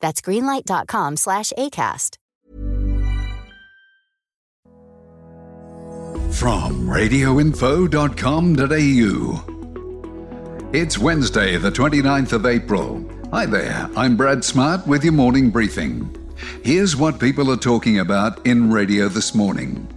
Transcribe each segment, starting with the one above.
That's greenlight.com slash ACAST. From radioinfo.com.au. It's Wednesday, the 29th of April. Hi there, I'm Brad Smart with your morning briefing. Here's what people are talking about in radio this morning.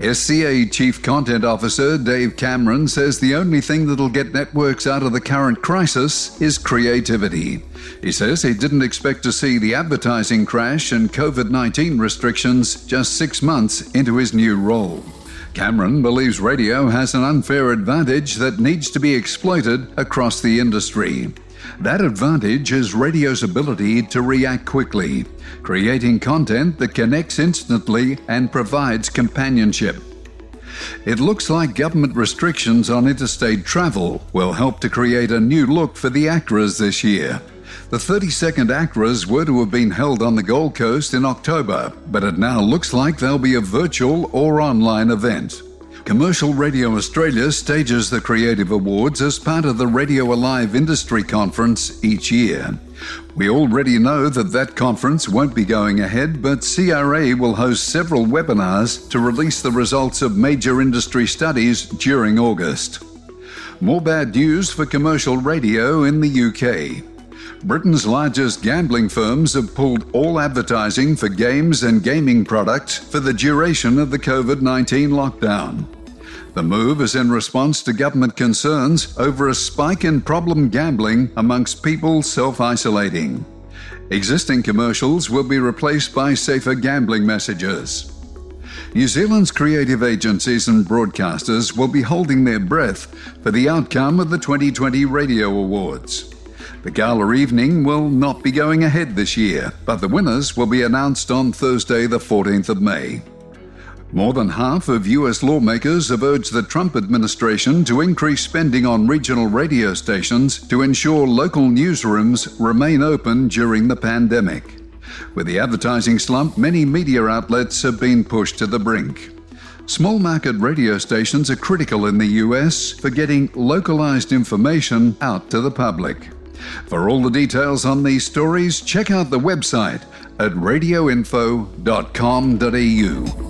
SCA Chief Content Officer Dave Cameron says the only thing that'll get networks out of the current crisis is creativity. He says he didn't expect to see the advertising crash and COVID 19 restrictions just six months into his new role. Cameron believes radio has an unfair advantage that needs to be exploited across the industry. That advantage is radio's ability to react quickly, creating content that connects instantly and provides companionship. It looks like government restrictions on interstate travel will help to create a new look for the ACRAs this year. The 32nd ACRAs were to have been held on the Gold Coast in October, but it now looks like they'll be a virtual or online event. Commercial Radio Australia stages the Creative Awards as part of the Radio Alive Industry Conference each year. We already know that that conference won't be going ahead, but CRA will host several webinars to release the results of major industry studies during August. More bad news for commercial radio in the UK. Britain's largest gambling firms have pulled all advertising for games and gaming products for the duration of the COVID 19 lockdown. The move is in response to government concerns over a spike in problem gambling amongst people self isolating. Existing commercials will be replaced by safer gambling messages. New Zealand's creative agencies and broadcasters will be holding their breath for the outcome of the 2020 Radio Awards. The gala evening will not be going ahead this year, but the winners will be announced on Thursday, the 14th of May. More than half of US lawmakers have urged the Trump administration to increase spending on regional radio stations to ensure local newsrooms remain open during the pandemic. With the advertising slump, many media outlets have been pushed to the brink. Small market radio stations are critical in the US for getting localized information out to the public. For all the details on these stories, check out the website at radioinfo.com.au.